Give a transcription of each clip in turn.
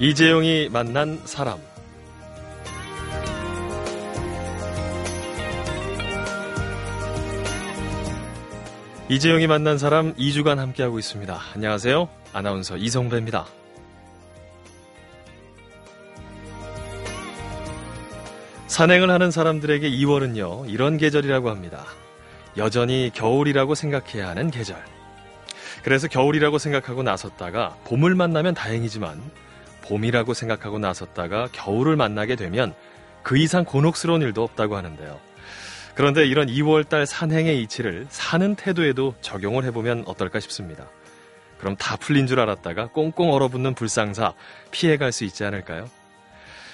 이재용이 만난 사람. 이재용이 만난 사람 2주간 함께하고 있습니다. 안녕하세요. 아나운서 이성배입니다. 산행을 하는 사람들에게 2월은요, 이런 계절이라고 합니다. 여전히 겨울이라고 생각해야 하는 계절. 그래서 겨울이라고 생각하고 나섰다가 봄을 만나면 다행이지만 봄이라고 생각하고 나섰다가 겨울을 만나게 되면 그 이상 곤혹스러운 일도 없다고 하는데요. 그런데 이런 2월달 산행의 이치를 사는 태도에도 적용을 해보면 어떨까 싶습니다. 그럼 다 풀린 줄 알았다가 꽁꽁 얼어붙는 불상사 피해갈 수 있지 않을까요?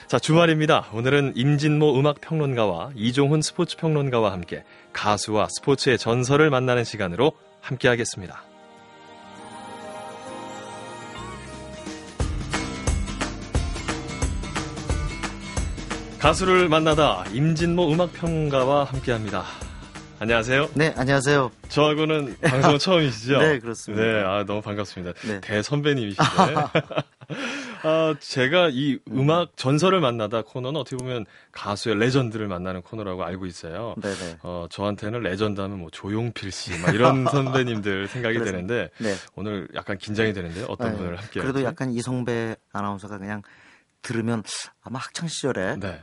자, 주말입니다. 오늘은 임진모 음악평론가와 이종훈 스포츠평론가와 함께 가수와 스포츠의 전설을 만나는 시간으로 함께하겠습니다. 가수를 만나다 임진모 음악평가와 함께합니다. 안녕하세요. 네, 안녕하세요. 저하고는 방송 처음이시죠? 네, 그렇습니다. 네, 아, 너무 반갑습니다. 네. 대선배님이신데. 아, 제가 이 음악 전설을 만나다 코너는 어떻게 보면 가수의 레전드를 만나는 코너라고 알고 있어요. 네네. 어, 저한테는 레전드 하면 뭐 조용필 씨, 막 이런 선배님들 생각이 그래서- 되는데, 네. 오늘 약간 긴장이 되는데요. 어떤 네. 분을 함께. 그래도 할지? 약간 이성배 아나운서가 그냥 들으면 아마 학창 시절에 네.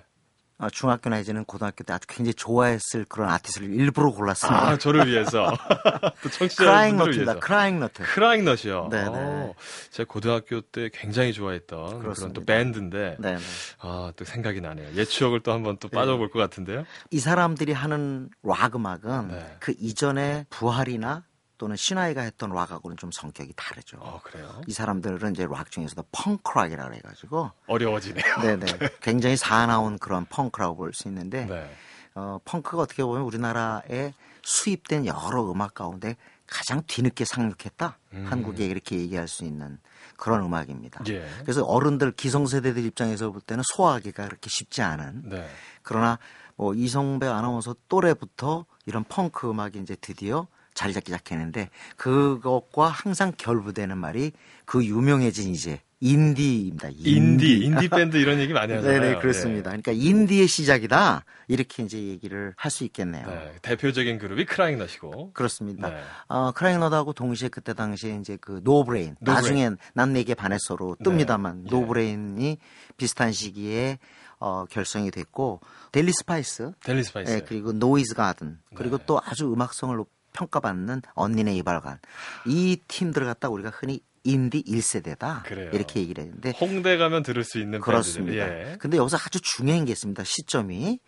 아, 중학교 내지는 고등학교 때 아주 굉장히 좋아했을 그런 아티스트를 일부러 골랐습니다. 아, 저를 위해서. 또 크라잉 너트입니다. 크라잉 너트. 크라잉넛이요. 네네. 어, 제가 고등학교 때 굉장히 좋아했던 그런 그렇습니다. 또 밴드인데, 네. 네. 아, 또 생각이 나네요. 옛 추억을 또 한번 또 빠져볼 것 같은데요. 이 사람들이 하는 락 음악은 네. 그 이전에 부활이나 또는 신하이가 했던 락하고는 좀 성격이 다르죠. 어, 그래요? 이 사람들은 이제 락 중에서도 펑크락이라고 해가지고 어려워지네요. 네네 굉장히 사나운 그런 펑크라고 볼 수 있는데 네. 어, 펑크가 어떻게 보면 우리나라에 수입된 여러 음악 가운데 가장 뒤늦게 상륙했다. 음. 한국에 이렇게 얘기할 수 있는 그런 음악입니다. 예. 그래서 어른들 기성세대들 입장에서 볼 때는 소화하기가 그렇게 쉽지 않은 네. 그러나 뭐 이성배 아나운서 또래부터 이런 펑크 음악이 이제 드디어 자리 잡기 시작했는데 그것과 항상 결부되는 말이 그 유명해진 이제 인디입니다. 인디, 인디 밴드 이런 얘기 많이 하잖아요. 네네 그렇습니다. 그러니까 인디의 시작이다 이렇게 이제 얘기를 할 수 있겠네요. 네. 네, 대표적인 그룹이 크라잉넛이고. 그렇습니다. 네. 어, 크라잉넛하고 동시에 그때 당시에 이제 그 노브레인, 노브레인. 나중엔 난 내게 반했어로 뜹니다만 네. 노브레인이 비슷한 시기에 어, 결성이 됐고 델리 스파이스, 델리 스파이스. 예, 그리고 노이즈 가든, 그리고 네. 또 아주 음악성을 높- 평가받는 언니네 이발관 이 팀들을 갖다 우리가 흔히 인디 1세대다 그래요. 이렇게 얘기를 했는데 홍대 가면 들을 수 있는 그렇습니다. 밴드들. 예. 근데 여기서 아주 중요한 게 있습니다. 시점이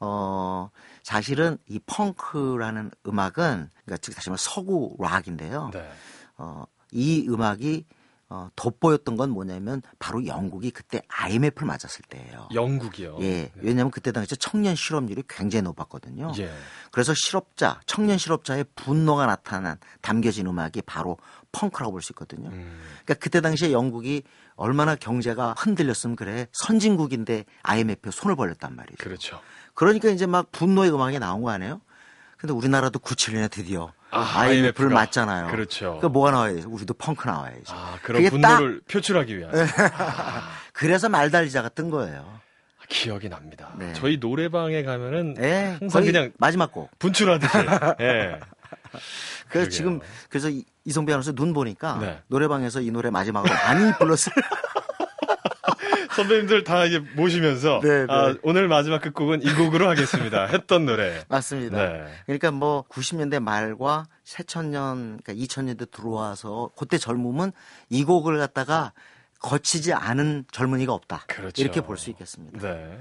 어 사실은 이 펑크라는 음악은 그러니까 즉 다시 말해 서구 락인데요. 네. 어, 이 음악이 어, 돋보였던 건 뭐냐면 바로 영국이 그때 IMF를 맞았을 때예요. 영국이요. 예, 왜냐하면 그때 당시 청년 실업률이 굉장히 높았거든요. 예. 그래서 실업자, 청년 실업자의 분노가 나타난 담겨진 음악이 바로 펑크라고 볼 수 있거든요. 음, 그러니까 그때 당시에 영국이 얼마나 경제가 흔들렸으면 그래 선진국인데 IMF에 손을 벌렸단 말이죠. 그렇죠. 그러니까 이제 막 분노의 음악이 나온 거 아니에요? 근데 우리나라도 97년에 드디어 아, IMF를. 맞잖아요. 그렇죠. 그러니까 뭐가 나와야 돼? 우리도 펑크 나와야지. 아, 그런 분노를 표출하기 위한. 그래서 말달리자가 뜬 거예요. 기억이 납니다. 네. 저희 노래방에 가면은 예, 항상 그냥 마지막 곡. 분출하듯이. 예. 그래서 그러게요. 지금 그래서 이- 이성배 아나운서 눈 보니까 네. 노래방에서 이 노래 마지막으로 많이 불렀을 선배님들 다 이제 모시면서 네, 네. 아, 오늘 마지막 끝곡은 이 곡으로 하겠습니다. 했던 노래. 맞습니다. 네. 그러니까 뭐 90년대 말과 새천년 그러니까 2000년대 들어와서 그때 젊음은 이 곡을 갖다가 거치지 않은 젊은이가 없다. 그렇죠. 이렇게 볼 수 있겠습니다. 네.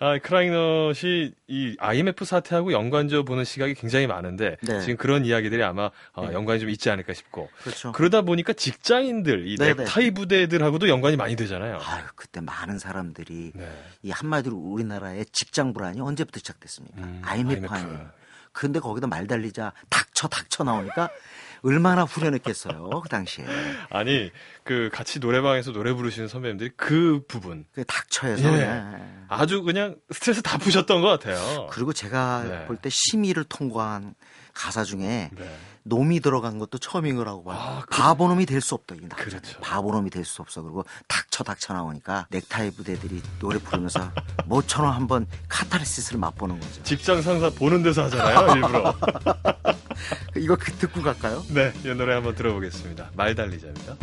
아, 크라잉넛이 이 IMF 사태하고 연관지어 보는 시각이 굉장히 많은데 네. 지금 그런 이야기들이 아마 어, 네. 연관이 좀 있지 않을까 싶고 그렇죠. 그러다 보니까 직장인들 이 네, 네. 넥타이 부대들하고도 연관이 많이 되잖아요. 아유, 그때 많은 사람들이 네. 이 한마디로 우리나라의 직장 불안이 언제부터 시작됐습니까? 음, IMF, IMF. 아니에요. 근데 거기다 말 달리자 닥쳐 닥쳐 나오니까 얼마나 후련했겠어요 그 당시에 아니 그 같이 노래방에서 노래 부르시는 선배님들이 그 부분 그 닥쳐에서 예. 그냥. 아주 그냥 스트레스 다 푸셨던 것 같아요. 그리고 제가 네. 볼때 심의를 통과한 가사 중에 네. 놈이 들어간 것도 처음인 거라고 봐요. 아, 그- 바보놈이 될 수 없다. 나오잖아요. 그렇죠. 바보놈이 될 수 없어. 그리고 닥쳐 닥쳐 나오니까 넥타이 부대들이 노래 부르면서 모처럼 한번 카타르시스를 맛보는 거죠. 직장 상사 보는 데서 하잖아요, 일부러. 이거 그 듣고 갈까요? 네, 이 노래 한번 들어보겠습니다. 말 달리자입니다.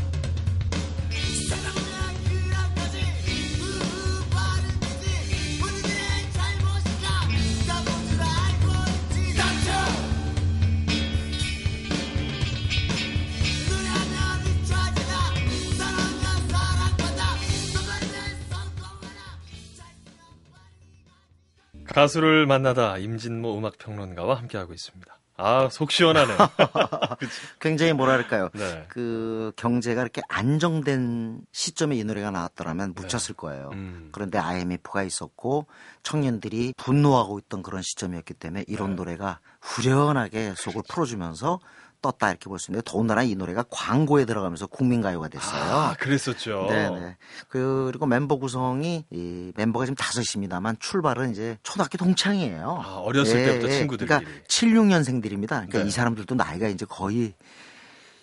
가수를 만나다 임진모 음악평론가와 함께하고 있습니다. 아, 속 시원하네. 굉장히 뭐랄까요. 네. 그 경제가 이렇게 안정된 시점에 이 노래가 나왔더라면 묻혔을 거예요. 음. 그런데 IMF가 있었고 청년들이 분노하고 있던 그런 시점이었기 때문에 이런 네. 노래가 후련하게 속을 풀어주면서 떴다 이렇게 볼 수 있는데 더군다나 이 노래가 광고에 들어가면서 국민가요가 됐어요. 아, 그랬었죠. 네네. 그리고 멤버 구성이 이 멤버가 지금 다섯입니다만 출발은 이제 초등학교 동창이에요. 아, 어렸을 때부터 친구들끼리. 그러니까 76년생들입니다. 그러니까 네. 이 사람들도 나이가 이제 거의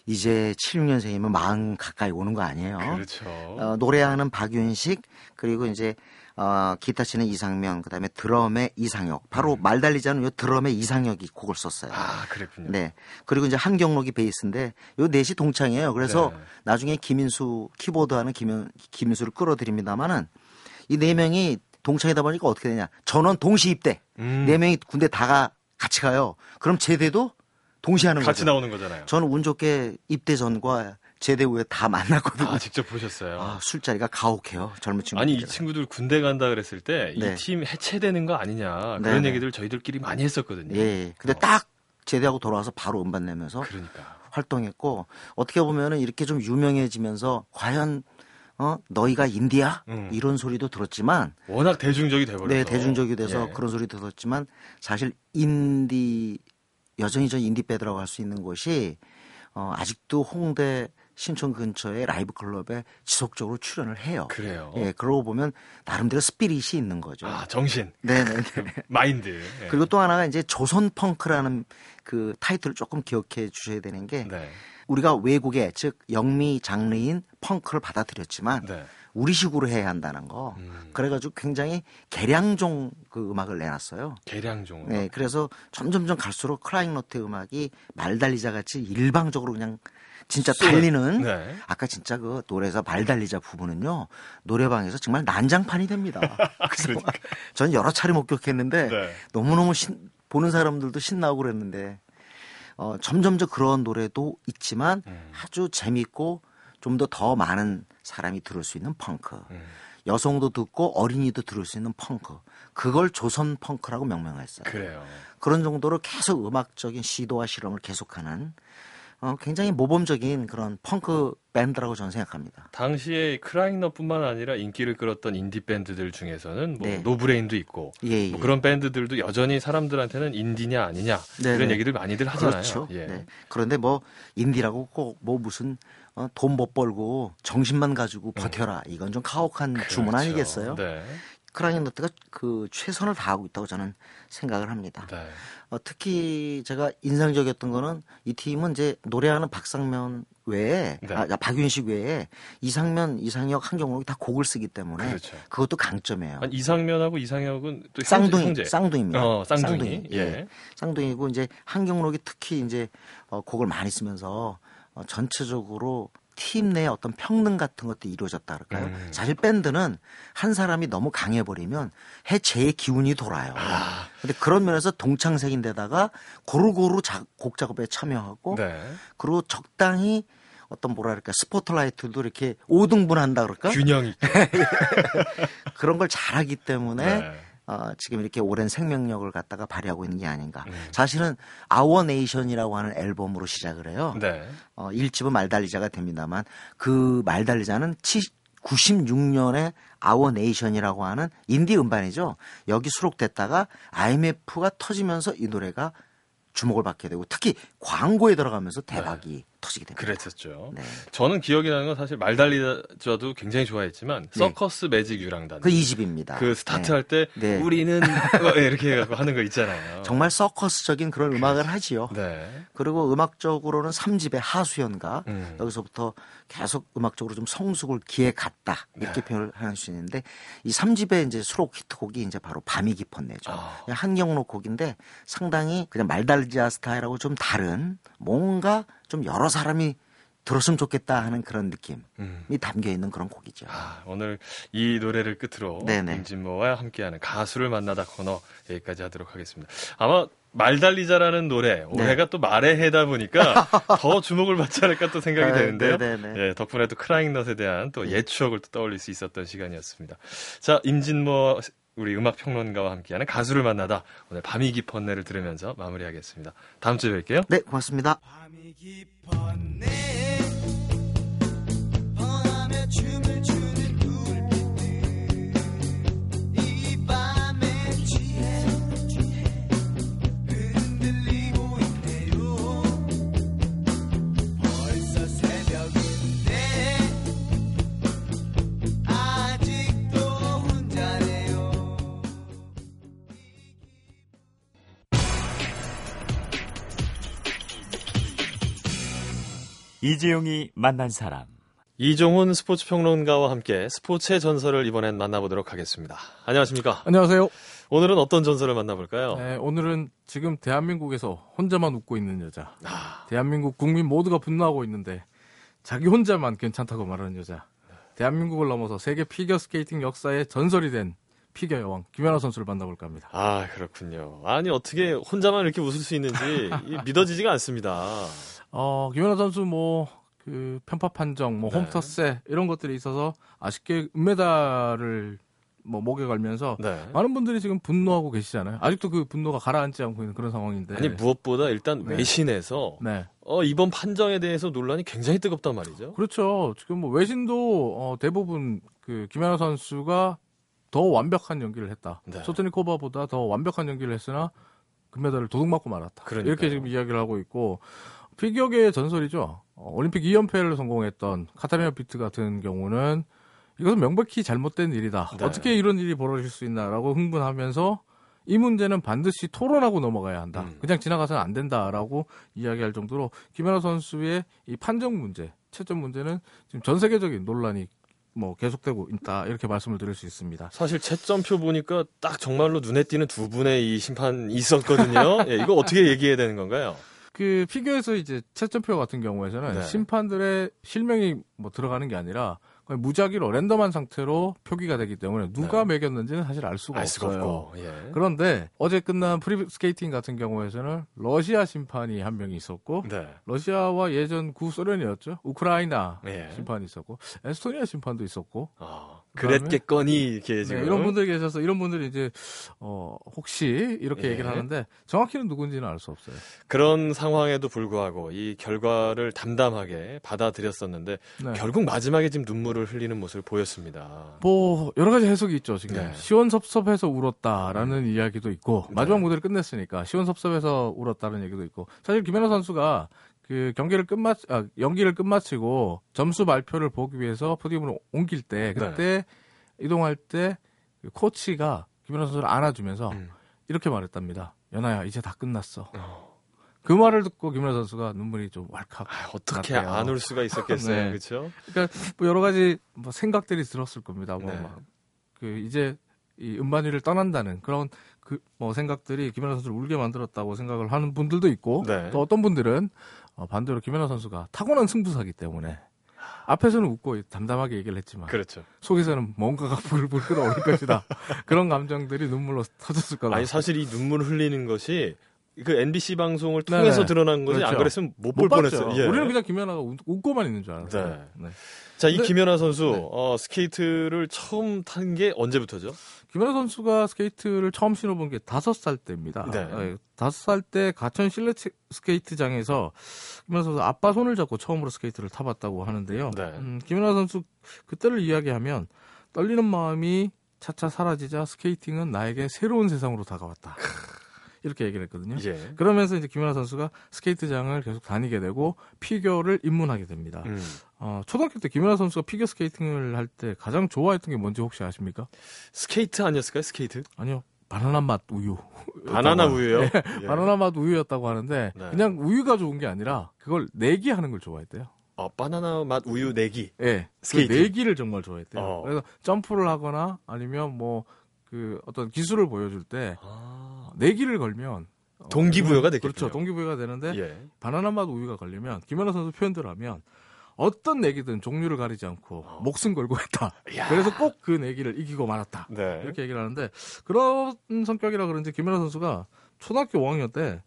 이제 76년생이면 마흔 가까이 오는 거 아니에요. 그렇죠. 어, 노래하는 박윤식 그리고 이제 어, 기타 치는 이상면 그다음에 드럼의 이상혁 바로 말 달리자는 요 드럼의 이상혁이 곡을 썼어요. 음. 아, 그랬군요. 네. 그리고 이제 한경록이 베이스인데 요 넷이 동창이에요. 그래서 네. 나중에 김인수 키보드 하는 김인, 김인수를 끌어들입니다마는 이 네 명이 동창이다 보니까 어떻게 되냐? 전원 동시 입대. 음. 네 명이 군대 다가 같이 가요. 그럼 제대도 동시에 하는 같이 거죠. 나오는 거잖아요. 저는 운 좋게 입대 전과 제대 후에 다 만났거든요. 아, 직접 보셨어요. 아, 술자리가 가혹해요. 젊은 친구들. 아니 이 친구들 군대 간다 그랬을 때이 네. 팀 해체되는 거 아니냐 그런 네네. 얘기들 저희들끼리 많이 했었거든요. 예. 근데 어, 딱 제대하고 돌아와서 바로 음반 내면서 그러니까 활동했고 어떻게 보면은 이렇게 좀 유명해지면서 과연 어 너희가 인디야 음. 이런 소리도 들었지만 워낙 대중적이 돼버려서 네 대중적이 돼서 예. 그런 소리 들었지만 사실 인디 여전히 저 인디 밴드라고 할 수 있는 곳이 어 아직도 홍대 신촌 근처에 라이브 클럽에 지속적으로 출연을 해요. 그래요. 예, 그러고 보면 나름대로 spirit이 있는 거죠. 아 정신, 네네. 마인드. 예. 그리고 또 하나가 이제 조선 펑크라는 그 타이틀을 조금 기억해 주셔야 되는 게 네, 우리가 외국에 즉 영미 장르인 펑크를 받아들였지만 네. 우리식으로 해야 한다는 거. 음, 그래가지고 굉장히 개량종 그 음악을 내놨어요. 계량종. 네, 그래서 점점점 갈수록 클라잉노트 음악이 말달리자 같이 일방적으로 그냥 진짜 달리는 네. 아까 진짜 그 노래에서 말달리자 부분은요 노래방에서 정말 난장판이 됩니다. 그래서 전 여러 차례 목격했는데 네. 너무너무 신, 보는 사람들도 신나고 그랬는데 어, 점점점 그런 노래도 있지만 음. 아주 재밌고 좀더더 많은 사람이 들을 수 있는 펑크. 음. 여성도 듣고 어린이도 들을 수 있는 펑크. 그걸 조선 펑크라고 명명했어요. 그래요. 그런 정도로 계속 음악적인 시도와 실험을 계속하는 어, 굉장히 모범적인 그런 펑크 밴드라고 저는 생각합니다. 당시에 크라잉넛뿐만 아니라 인기를 끌었던 인디 밴드들 중에서는 뭐 네. 노브레인도 있고 예, 예. 뭐 그런 밴드들도 여전히 사람들한테는 인디냐 아니냐 네, 이런 네. 얘기들 많이들 하잖아요. 그렇죠. 예. 네. 그런데 뭐 인디라고 꼭 뭐 무슨 어, 돈못 벌고 정신만 가지고 버텨라. 이건 좀 가혹한 주문 음. 그렇죠. 아니겠어요? 네. 크라잉노트가 그 최선을 다하고 있다고 저는 생각을 합니다. 네. 어, 특히 제가 인상적이었던 거는 이 팀은 이제 노래하는 박상면 외에 네. 아, 박윤식 외에 이상면, 이상혁, 한경록이 다 곡을 쓰기 때문에 그렇죠. 것도 강점이에요. 아니, 이상면하고 이상혁은 또 쌍둥이, 형제. 쌍둥이입니다. 어, 쌍둥이. 예. 쌍둥이고 이제 한경록이 특히 이제 어, 곡을 많이 쓰면서 어, 전체적으로 팀내 어떤 평등 같은 것도 이루어졌다 그럴까요? 음. 사실 밴드는 한 사람이 너무 강해버리면 해체의 기운이 돌아요. 아. 근데 그런 면에서 동창색인데다가 고루고루 자- 곡 작업에 참여하고 네. 그리고 적당히 어떤 뭐랄까 스포트라이트도 이렇게 5등분 한다 그럴까? 균형 있게. 그런 걸 잘하기 때문에 네. 어, 지금 이렇게 오랜 생명력을 갖다가 발휘하고 있는 게 아닌가. 음. 사실은 Our Nation이라고 하는 앨범으로 시작을 해요. 네. 어, 1집은 말달리자가 됩니다만 그 말달리자는 96년에 Our Nation이라고 하는 인디 음반이죠. 여기 수록됐다가 IMF가 터지면서 이 노래가 주목을 받게 되고 특히 광고에 들어가면서 대박이 터지게 됩니다. 그랬었죠. 네. 저는 기억이 나는 건 사실 말달리자도 굉장히 좋아했지만 네. 서커스 매직 유랑단 그 2집입니다. 그 스타트 할때 네. 우리는 어, 이렇게 해갖고 하는 거 있잖아요. 정말 서커스적인 그런 음악을 하지요. 네. 그리고 음악적으로는 3집의 하수연가 음. 여기서부터 계속 음악적으로 좀 성숙을 기해 갔다 이렇게 네. 표현을 할 수 있는데 이 3집의 이제 수록 히트곡이 이제 바로 밤이 깊었네죠. 아. 그냥 한경로 곡인데 상당히 그냥 말달리자 스타일하고 좀 다른 뭔가 좀 여러 사람이 들었으면 좋겠다 하는 그런 느낌이 음. 담겨 있는 그런 곡이죠. 아, 오늘 이 노래를 끝으로 네네. 임진모와 함께하는 가수를 만나다 코너 여기까지 하도록 하겠습니다. 아마 말달리자라는 노래 올해가 또 말의 해다 보니까 더 주목을 받지 않을까 또 생각이 네. 아, 되는데요. 예, 덕분에 또 크라잉넛에 대한 또 옛 추억을 또 떠올릴 수 있었던 시간이었습니다. 자, 임진모 우리 음악 평론가와 함께하는 가수를 만나다 오늘 밤이 깊었네를 들으면서 마무리하겠습니다. 다음 주에 뵐게요. 네, 고맙습니다. 밤이 깊었네 이재용이 만난 사람. 이종훈 스포츠 평론가와 함께 스포츠의 전설을 이번엔 만나보도록 하겠습니다. 안녕하십니까? 안녕하세요. 오늘은 어떤 전설을 만나볼까요? 네, 오늘은 지금 대한민국에서 혼자만 웃고 있는 여자. 아, 대한민국 국민 모두가 분노하고 있는데 자기 혼자만 괜찮다고 말하는 여자. 대한민국을 넘어서 세계 피겨 스케이팅 역사의 전설이 된 피겨 여왕 김연아 선수를 만나볼까 합니다. 아, 그렇군요. 아니, 어떻게 혼자만 이렇게 웃을 수 있는지 이- 믿어지지가 않습니다. 어, 김연아 선수 뭐, 그, 편파 판정, 뭐, 네. 홈터세, 이런 것들이 있어서 아쉽게 은메달을 뭐, 목에 걸면서 네. 많은 분들이 지금 분노하고 계시잖아요. 아직도 그 분노가 가라앉지 않고 있는 그런 상황인데. 아니, 무엇보다 일단 네. 외신에서 네. 어, 이번 판정에 대해서 논란이 굉장히 뜨겁단 말이죠. 그렇죠. 지금 뭐 외신도 어, 대부분 그 김연아 선수가 더 완벽한 연기를 했다. 네. 소트니 코바보다 더 완벽한 연기를 했으나 금메달을 도둑 맞고 말았다. 그러니까요. 이렇게 지금 이야기를 하고 있고 피겨계의 전설이죠. 어, 올림픽 2연패를 성공했던 카타리나 비트 같은 경우는 이것은 명백히 잘못된 일이다. 네. 어떻게 이런 일이 벌어질 수 있나라고 흥분하면서 이 문제는 반드시 토론하고 넘어가야 한다. 음. 그냥 지나가서는 안 된다라고 이야기할 정도로 김연아 선수의 이 판정 문제, 채점 문제는 지금 전 세계적인 논란이 뭐 계속되고 있다 이렇게 말씀을 드릴 수 있습니다. 사실 채점표 보니까 딱 정말로 눈에 띄는 두 분의 이 심판이 있었거든요. 예, 이거 어떻게 얘기해야 되는 건가요? 그 피겨에서 이제 채점표 같은 경우에는 네. 심판들의 실명이 뭐 들어가는 게 아니라 무작위로 랜덤한 상태로 표기가 되기 때문에 누가 네. 매겼는지는 사실 알 수가 알 수가 없어요. 없고. 예. 그런데 어제 끝난 프리 스케이팅 같은 경우에는 러시아 심판이 한 명이 있었고 네. 러시아와 예전 구소련이었죠. 우크라이나 예. 심판이 있었고 에스토니아 심판도 있었고 아? 그랬겠거니 이렇게 네, 지금 이런 분들이 계셔서 이런 분들이 이제 어 혹시 이렇게 예. 얘기를 하는데 정확히는 누군지는 알 수 없어요. 그런 상황에도 불구하고 이 결과를 담담하게 받아들였었는데 네. 결국 마지막에 지금 눈물 을 흘리는 모습을 보였습니다. 뭐 여러 가지 해석이 있죠 지금 네. 시원섭섭해서 울었다라는 이야기도 있고 네. 마지막 무대를 끝냈으니까 시원섭섭해서 울었다는 얘기도 있고 사실 김연아 선수가 그 경기를 끝마치 아, 연기를 끝마치고 점수 발표를 보기 위해서 포디움으로 옮길 때 그때 이동할 때그 코치가 김연아 선수를 안아주면서 음. 이렇게 말했답니다. 연아야 이제 다 끝났어. 어. 그 말을 듣고 김연아 선수가 눈물이 좀 왈칵. 아, 어떻게. 안 울 수가 있었겠어요, 네. 그렇죠? 그러니까 뭐 여러 가지 뭐 생각들이 들었을 겁니다. 뭐 네. 막 그 이제 이 음반위를 떠난다는 그런 그 뭐 생각들이 김연아 선수를 울게 만들었다고 생각을 하는 분들도 있고 네. 또 어떤 분들은 어, 반대로 김연아 선수가 타고난 승부사기 때문에 앞에서는 웃고 담담하게 얘기를 했지만 그렇죠. 속에서는 뭔가가 불불 끓어오를 것이다. 그런 감정들이 눈물로 터졌을 거다. 아니 사실 이 눈물 흘리는 것이 그 MBC 방송을 네네. 통해서 드러난 거지 안 그렇죠. 그랬으면 못못 볼. 뻔했어요. 예. 우리는 그냥 김연아가 웃, 웃고만 있는 줄 알았어요. 네. 네. 자, 이 김연아 선수 네. 어, 스케이트를 처음 탄 게 언제부터죠? 김연아 선수가 스케이트를 처음 신어본 게 다섯 살 때입니다. 네. 예, 다섯 살 때 과천 실내 체- 스케이트장에서 김연아 선수 아빠 손을 잡고 처음으로 스케이트를 타봤다고 하는데요. 네. 음, 김연아 선수 그때를 이야기하면 떨리는 마음이 차차 사라지자 스케이팅은 나에게 새로운 세상으로 다가왔다. 이렇게 얘기를 했거든요. 예. 그러면서 이제 김연아 선수가 스케이트장을 계속 다니게 되고 피겨를 입문하게 됩니다. 음. 어, 초등학교 때 김연아 선수가 피겨 스케이팅을 할 때 가장 좋아했던 게 뭔지 혹시 아십니까? 스케이트 아니었을까요? 스케이트? 아니요. 바나나 맛 우유. 바나나 우유요? 예. 바나나 맛 우유였다고 하는데 네. 그냥 우유가 좋은 게 아니라 그걸 내기 하는 걸 좋아했대요. 어, 바나나 맛 우유 내기. 예. 그 스케이트. 내기를 정말 좋아했대요. 어. 그래서 점프를 하거나 아니면 뭐 그 어떤 기술을 보여줄 때 아. 내기를 걸면 어, 동기부여가 됐겠군요. 그렇죠. 동기부여가 되는데 예. 바나나 맛 우유가 걸리면 김연아 선수 표현대로 하면 어떤 내기든 종류를 가리지 않고 어. 목숨 걸고 했다. 야. 그래서 꼭 그 내기를 이기고 말았다. 네. 이렇게 얘기를 하는데 그런 성격이라 그런지 김연아 선수가 초등학교 5학년 때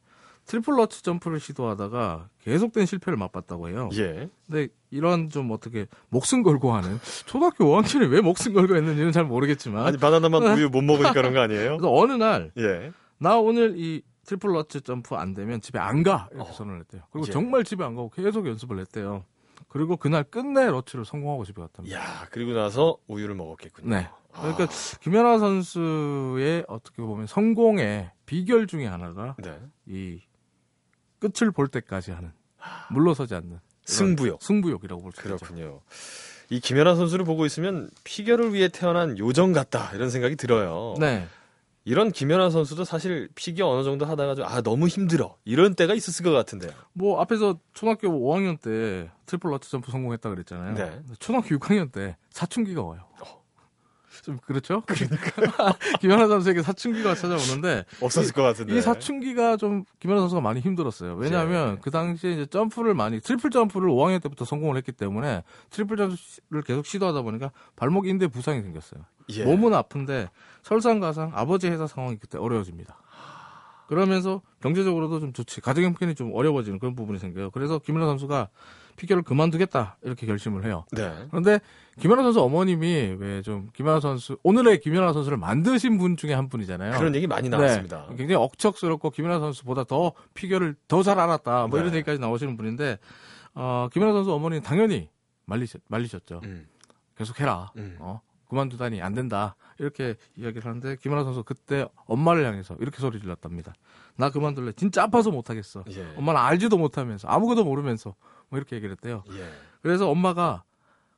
트리플 러츠 점프를 시도하다가 계속된 실패를 맛봤다고 해요. 예. 근데 이런 좀 어떻게 목숨 걸고 하는 초등학교 5학년이 왜 목숨 걸고 했는지는 잘 모르겠지만 아니 바나나 맛 우유 못 먹으니까 그런 거 아니에요? 그래서 어느 날 예. 나 오늘 이 트리플 러츠 점프 안 되면 집에 안 가. 이렇게 어. 선언을 했대요. 그리고 예. 정말 집에 안 가고 계속 연습을 했대요. 그리고 그날 끝내 러츠를 성공하고 집에 갔답니다. 야 그리고 나서 우유를 먹었겠군요. 네. 그러니까 김연아 선수의 어떻게 보면 성공의 비결 중에 하나가 네. 이 끝을 볼 때까지 하는 물러서지 않는 승부욕. 승부욕이라고 볼 수 있죠. 그렇군요. 이 김연아 선수를 보고 있으면 피겨를 위해 태어난 요정 같다 이런 생각이 들어요. 네. 이런 김연아 선수도 사실 피겨 어느 정도 하다가 좀 아 너무 힘들어 이런 때가 있었을 것 같은데요. 뭐 앞에서 초등학교 5학년 때 트리플 러츠 점프 성공했다 그랬잖아요. 네. 초등학교 6학년 때 사춘기가 와요. 좀 그렇죠? 그러니까 김연아 선수에게 사춘기가 찾아오는데 없었을 것 같은데. 이 사춘기가 좀 김연아 선수가 많이 힘들었어요. 왜냐하면 네. 그 당시에 이제 점프를 많이 트리플 점프를 5학년 때부터 성공을 했기 때문에 트리플 점프를 계속 시도하다 보니까 발목 인대 부상이 생겼어요. 예. 몸은 아픈데 설상가상 아버지 회사 상황이 그때 어려워집니다. 그러면서 경제적으로도 좀 좋지 가정 형편이 좀 어려워지는 그런 부분이 생겨요. 그래서 김연아 선수가 피겨를 그만두겠다 이렇게 결심을 해요. 네. 그런데 김연아 선수 어머님이 왜 좀 김연아 선수 오늘의 김연아 선수를 만드신 분 중에 한 분이잖아요. 그런 얘기 많이 나왔습니다. 네, 굉장히 억척스럽고 김연아 선수보다 더 피겨를 더 잘 알았다. 뭐 이런 네. 얘기까지 나오시는 분인데 어, 김연아 선수 어머니는 당연히 말리셨, 말리셨죠. 음. 계속 해라. 음. 어, 그만두다니 안 된다. 이렇게 이야기를 하는데 김연아 선수 그때 엄마를 향해서 이렇게 소리 질렀답니다. 나 그만둘래. 진짜 아파서 못 하겠어. 예. 엄마는 알지도 못하면서 아무것도 모르면서 뭐 이렇게 얘기를 했대요. 예. 그래서 엄마가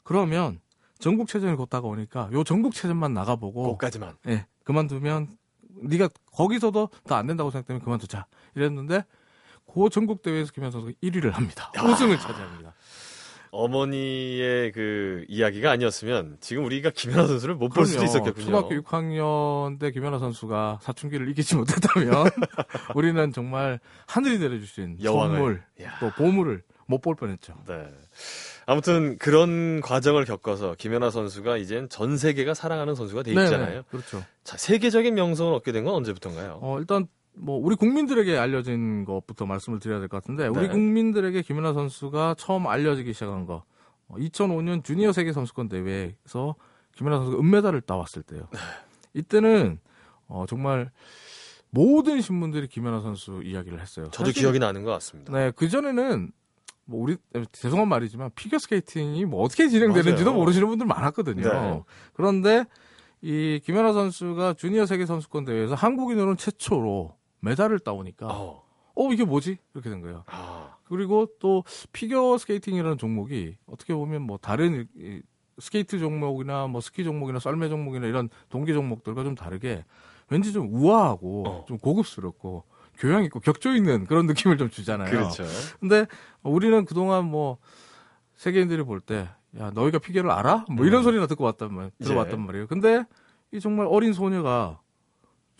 그러면 전국체전이 곧 다가 오니까 요 전국체전만 나가보고 거기까지만. 예, 그만두면 네가 거기서도 더안 된다고 생각되면 그만두자 이랬는데 그 전국 대회에서 김현 선수가 1위를 합니다. 우승을 차지합니다. 어머니의 그 이야기가 아니었으면 지금 우리가 김연아 선수를 못 볼 수도. 있었겠군요. 초등학교 6학년 때 김연아 선수가 사춘기를 이기지 못했다면 우리는 정말 하늘이 내려주신 여왕을. 선물 야. 또 보물을 못 볼 뻔했죠. 네. 아무튼 그런 과정을 겪어서 김연아 선수가 이젠 전 세계가 사랑하는 선수가 돼 있잖아요. 네, 그렇죠. 자, 세계적인 명성을 얻게 된 건 언제부터인가요? 어, 일단 뭐 우리 국민들에게 알려진 것부터 말씀을 드려야 될 것 같은데 우리 네. 국민들에게 김연아 선수가 처음 알려지기 시작한 거 어, 2005년 주니어 세계 선수권 대회에서 김연아 선수가 은메달을 따왔을 때요. 네. 이때는 어, 정말 모든 신문들이 김연아 선수 이야기를 했어요. 저도 사실, 기억이 나는 것 같습니다. 네, 그 전에는 뭐 우리 죄송한 말이지만 피겨 스케이팅이 뭐 어떻게 진행되는지도 맞아요. 모르시는 분들 많았거든요. 네. 그런데 이 김연아 선수가 주니어 세계 선수권 대회에서 한국인으로는 최초로 메달을 따오니까 어, 어. 이게 뭐지 이렇게 된 거예요. 아. 그리고 또 피겨 스케이팅이라는 종목이 어떻게 보면 뭐 다른 이- 이 스케이트 종목이나 뭐 스키 종목이나 썰매 종목이나 이런 동계 종목들과 좀 다르게 왠지 좀 우아하고 어. 좀 고급스럽고 교양 있고 격조 있는 그런 느낌을 좀 주잖아요. 그렇죠. 근데 우리는 그동안 뭐 세계인들이 볼 때 야 너희가 피겨를 알아? 뭐 이런 음. 소리나 듣고 왔단 말 들어봤단 예. 말이에요. 근데 이 정말 어린 소녀가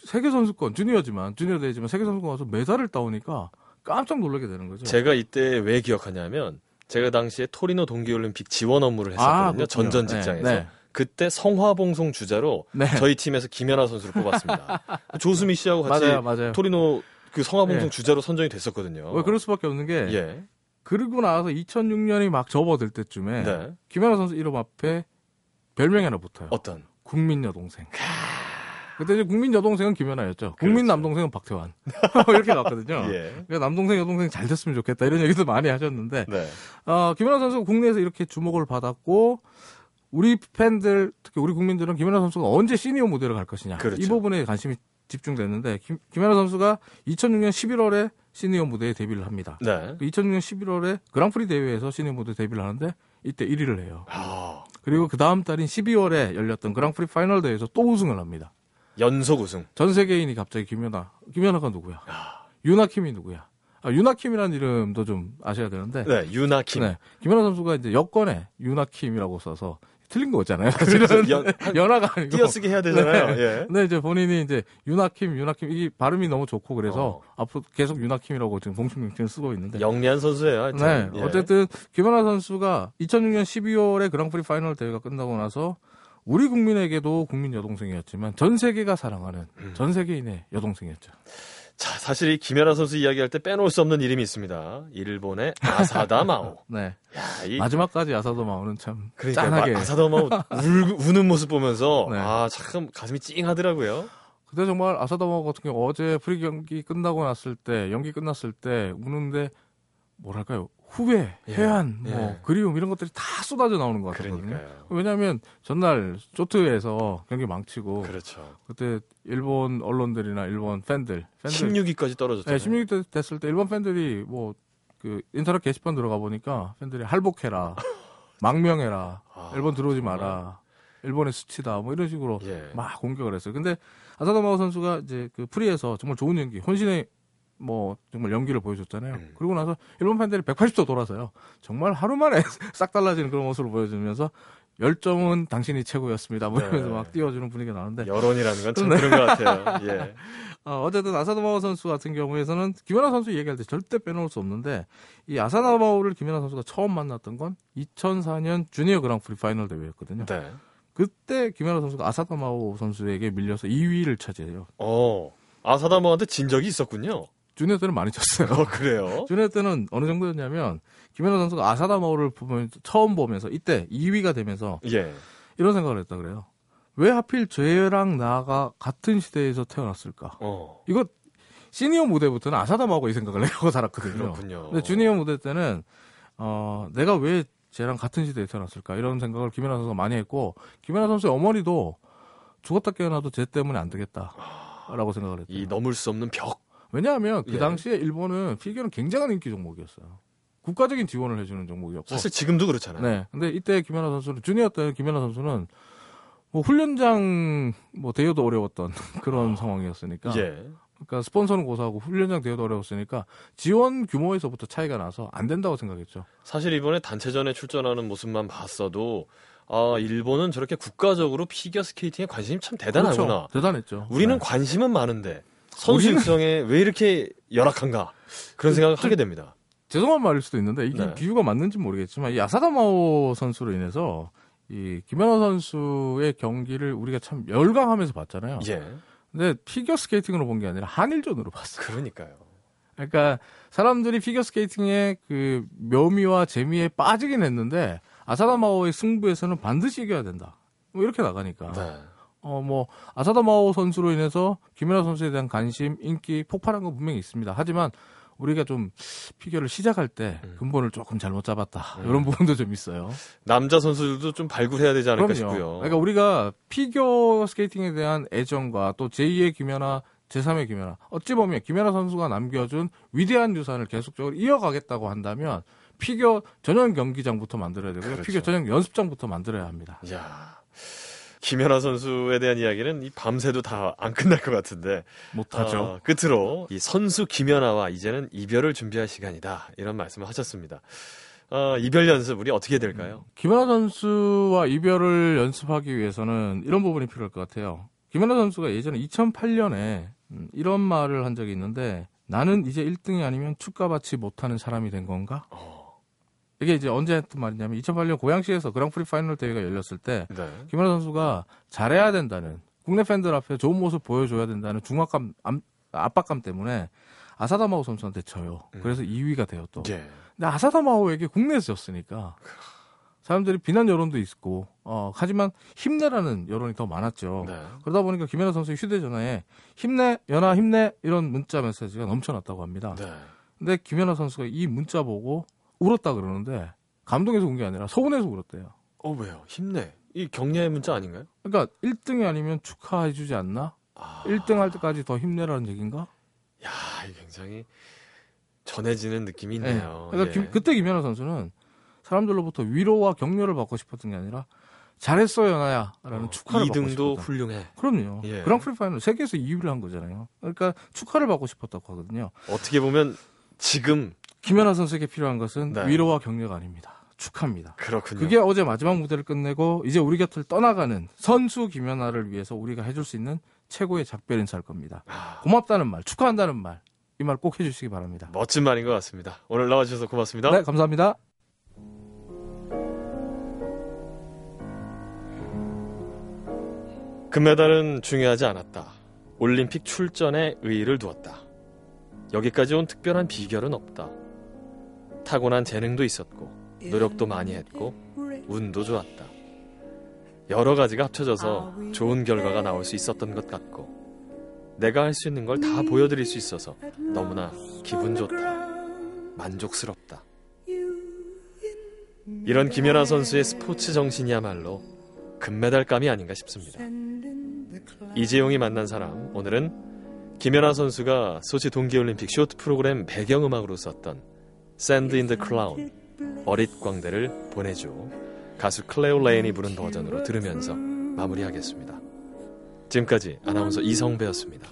세계 선수권 주니어지만 주니어 대회지만 세계 선수권 와서 메달을 따오니까 깜짝 놀라게 되는 거죠. 제가 이때 왜 기억하냐면 제가 당시에 토리노 동계올림픽 지원 업무를 했었거든요. 아. 전전 네, 직장에서. 네. 그때 성화봉송 주자로 네. 저희 팀에서 김연아 선수를 뽑았습니다. 조수미 씨하고 같이 맞아요, 맞아요. 토리노 그 성화봉송 네. 주자로 선정이 됐었거든요. 왜 그럴 수밖에 없는 게 예. 그러고 나서 2006년이 막 접어들 때쯤에 네. 김연아 선수 이름 앞에 별명이 하나 붙어요. 어떤? 국민 여동생. 그때 이제 국민 여동생은 김연아였죠. 국민 그렇죠. 남동생은 박태환. 이렇게 갔거든요. 예. 그러니까 남동생 여동생 잘 됐으면 좋겠다 이런 얘기도 많이 하셨는데 네. 어, 김연아 선수가 국내에서 이렇게 주목을 받았고 우리 팬들 특히 우리 국민들은 김연아 선수가 언제 시니어 무대를 갈 것이냐 그렇죠. 이 부분에 관심이 집중됐는데 김, 김연아 선수가 2006년 11월에 시니어 무대에 데뷔를 합니다. 네. 2006년 11월에 그랑프리 대회에서 시니어 무대 데뷔를 하는데 이때 1위를 해요. 아, 그리고 그 다음 달인 12월에 열렸던 그랑프리 파이널 대회에서 또 우승을 합니다. 연속 우승. 전 세계인이 갑자기 김연아, 김연아가 누구야? 아. 유나킴이 누구야? 아, 유나킴이라는 이름도 좀 아셔야 되는데. 네, 유나킴. 네. 김연아 선수가 이제 여권에 유나킴이라고 써서 틀린 거잖아요. 사실은 연- 한- 연아가 아니고. 띄어쓰기 해야 되잖아요. 예. 근데 이제 본인이 이제 유나킴, 유나킴 이게 발음이 너무 좋고 그래서 앞으로 계속 유나킴이라고 지금 공식명칭을 쓰고 있는데. 영리한 선수예요. 하여튼. 네. 예. 어쨌든 김연아 선수가 2006년 12월에 그랑프리 파이널 대회가 끝나고 나서 우리 국민에게도 국민 여동생이었지만 전 세계가 사랑하는 음. 전 세계인의 여동생이었죠. 자, 사실 이 김연아 선수 이야기할 때 빼놓을 수 없는 이름이 있습니다. 일본의 아사다 마오. 네. 야, 이 마지막까지 아사다 마오는 참 그러니까 짠하게. 아사다 마오 울, 우는 모습 보면서 네. 아, 참 가슴이 찡하더라고요. 그때 정말 아사다 마오 같은 경우 어제 프리 경기 끝나고 났을 때 연기 끝났을 때 우는데 뭐랄까요 후회, 예. 회한, 뭐 예. 그리움 이런 것들이 다 쏟아져 나오는 것 같거든요. 그러니까요. 왜냐하면 전날 쇼트에서 경기 망치고 그렇죠. 그때 일본 언론들이나 일본 팬들, 팬들 16위까지 떨어졌잖아요. 네, 16위 됐을 때 일본 팬들이 뭐 그 인터넷 게시판 들어가 보니까 팬들이 할복해라, 망명해라, 아, 일본 들어오지 마라, 일본의 수치다, 뭐 이런 식으로 예. 막 공격을 했어요. 근데 아사다마오 선수가 이제 그 프리에서 정말 좋은 연기, 혼신의 뭐 정말 연기를 보여줬잖아요. 음. 그리고 나서 일본 팬들이 180도 돌아서요. 정말 하루 만에 싹 달라지는 그런 모습을 보여주면서 열정은 당신이 최고였습니다. 뭐 이러면서 네. 막 띄워주는 분위기가 나는데 여론이라는 건참 네. 그런 것 같아요. 예. 어, 어쨌든 아사다마오 선수 같은 경우에서는 김연아 선수 얘기할 때 절대 빼놓을 수 없는데 이 아사다마오를 김연아 선수가 처음 만났던 건 2004년 주니어 그랑프리 파이널 대회였거든요. 네. 그때 김연아 선수가 아사다마오 선수에게 밀려서 2위를 차지해요. 어. 아사다 마오한테 진 적이 있었군요. 주니어 때는 많이 졌어요. 어, 그래요? 주니어 때는 어느 정도였냐면 김연아 선수가 아사다 마오를 보면 처음 보면서 이때 2위가 되면서 예. 이런 생각을 했다 그래요. 왜 하필 쟤랑 나가 같은 시대에서 태어났을까? 어. 이거 시니어 무대부터는 아사다 마오가 이 생각을 하고 살았거든요. 그렇군요. 근데 주니어 무대 때는 어 내가 왜 쟤랑 같은 시대에 태어났을까 이런 생각을 김연아 선수가 많이 했고 김연아 선수의 어머니도 죽었다 깨어나도 쟤 때문에 안 되겠다라고 생각을 했대요. 이 넘을 수 없는 벽. 왜냐하면 그 예. 당시에 일본은 피겨는 굉장한 인기 종목이었어요. 국가적인 지원을 해주는 종목이었고. 사실 지금도 그렇잖아요. 네. 근데 이때 김연아 선수는 주니어 때 김연아 선수는 뭐 훈련장 뭐 대여도 어려웠던 그런 상황이었으니까. 예. 그러니까 스폰서는 고사하고 훈련장 대여도 어려웠으니까 지원 규모에서부터 차이가 나서 안 된다고 생각했죠. 사실 이번에 단체전에 출전하는 모습만 봤어도 아, 일본은 저렇게 국가적으로 피겨 스케이팅에 관심이 참 대단하구나. 그렇죠. 대단했죠. 우리는 네. 관심은 많은데 선수 우리는- 육성에 왜 이렇게 열악한가 그런 생각을 하게 됩니다. 죄송한 말일 수도 있는데 이게 네. 비유가 맞는지 모르겠지만 이 야사다마오 선수로 인해서 이 김연아 선수의 경기를 우리가 참 열광하면서 봤잖아요. 예. 근데 피겨 스케이팅으로 본 게 아니라 한일전으로 봤어요. 그러니까요. 그러니까 사람들이 피겨 스케이팅의 그 묘미와 재미에 빠지긴 했는데 아사다마오의 승부에서는 반드시 이겨야 된다. 뭐 이렇게 나가니까. 네. 어 뭐 아사다 마오 선수로 인해서 김연아 선수에 대한 관심, 인기 폭발한 건 분명히 있습니다. 하지만 우리가 좀 피겨를 시작할 때 음. 근본을 조금 잘못 잡았다. 음. 이런 부분도 좀 있어요. 남자 선수들도 좀 발굴해야 되지 않을까 싶고요. 그러니까 우리가 피겨 스케이팅에 대한 애정과 또 제2의 김연아, 제3의 김연아. 어찌 보면 김연아 선수가 남겨준 위대한 유산을 계속적으로 이어가겠다고 한다면 피겨 전용 경기장부터 만들어야 되고요. 그렇죠. 피겨 전용 연습장부터 만들어야 합니다. 야 김연아 선수에 대한 이야기는 이 밤새도 다 안 끝날 것 같은데 못하죠. 어, 끝으로 이 선수 김연아와 이제는 이별을 준비할 시간이다 이런 말씀을 하셨습니다. 어, 이별 연습 우리 어떻게 될까요? 김연아 선수와 이별을 연습하기 위해서는 이런 부분이 필요할 것 같아요. 김연아 선수가 예전에 2008년에 음, 이런 말을 한 적이 있는데 나는 이제 1등이 아니면 축하받지 못하는 사람이 된 건가? 어, 이게 이제 언제 했던 말이냐면 2008년 고양시에서 그랑프리 파이널 대회가 열렸을 때 네. 김연아 선수가 잘해야 된다는 국내 팬들 앞에 좋은 모습 보여줘야 된다는 중압감 암- 압박감 때문에 아사다마오 선수한테 져요. 음. 그래서 2위가 돼요 또. 예. 근데 아사다마오에게 국내에서 졌으니까 사람들이 비난 여론도 있고 어 하지만 힘내라는 여론이 더 많았죠. 네. 그러다 보니까 김연아 선수의 휴대전화에 힘내 연아 힘내 이런 문자 메시지가 넘쳐났다고 합니다. 네. 근데 김연아 선수가 이 문자 보고 울었다 그러는데 감동해서 운 게 아니라 서운해서 울었대요. 어 왜요? 힘내. 이 격려의 문자 아닌가요? 그러니까 1등이 아니면 축하해주지 않나? 아. 1등 할 때까지 더 힘내라는 얘기인가? 야, 굉장히 전해지는 느낌이 네. 있네요. 그러니까 예. 김- 그때 김연아 선수는 사람들로부터 위로와 격려를 받고 싶었던 게 아니라 잘했어 연아야라는 축하를 받고 2등도 싶었다. 훌륭해. 그럼요. 예. 그랑프리 파이널 세계에서 2위를 한 거잖아요. 그러니까 축하를 받고 싶었다고 하거든요. 어떻게 보면 지금 김연아 선수에게 필요한 것은 네. 위로와 격려가 아닙니다. 축하입니다. 그렇군요. 그게 어제 마지막 무대를 끝내고 이제 우리 곁을 떠나가는 선수 김연아를 위해서 우리가 해줄 수 있는 최고의 작별 인사일 겁니다. 아, 고맙다는 말, 축하한다는 말, 이 말 꼭 해주시기 바랍니다. 멋진 말인 것 같습니다. 오늘 나와주셔서 고맙습니다. 네, 감사합니다. 금메달은 중요하지 않았다. 올림픽 출전에 의의를 두었다. 여기까지 온 특별한 비결은 없다. 타고난 재능도 있었고, 노력도 많이 했고, 운도 좋았다. 여러 가지가 합쳐져서 좋은 결과가 나올 수 있었던 것 같고, 내가 할 수 있는 걸 다 보여드릴 수 있어서 너무나 기분 좋다. 만족스럽다. 이런 김연아 선수의 스포츠 정신이야말로 금메달감이 아닌가 싶습니다. 이재용이 만난 사람 오늘은 김연아 선수가 소치 동계올림픽 쇼트 프로그램 배경음악으로 썼던 Sand in the Clown 어릿 광대를 보내줘 가수 클레오 레인이 부른 버전으로 들으면서 마무리하겠습니다. 지금까지 아나운서 이성배였습니다.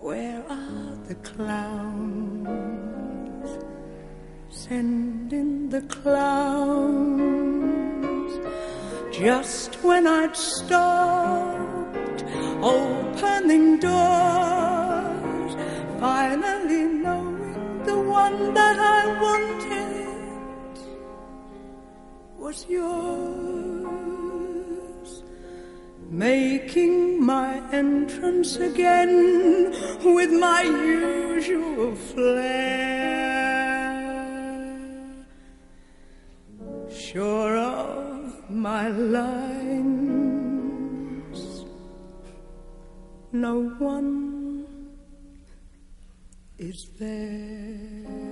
Where are the clowns? Send in the clowns. Just when I'd stopped opening doors, finally knowing the one that I wanted was yours. Making my entrance again with my usual flair. My lines, no one is there.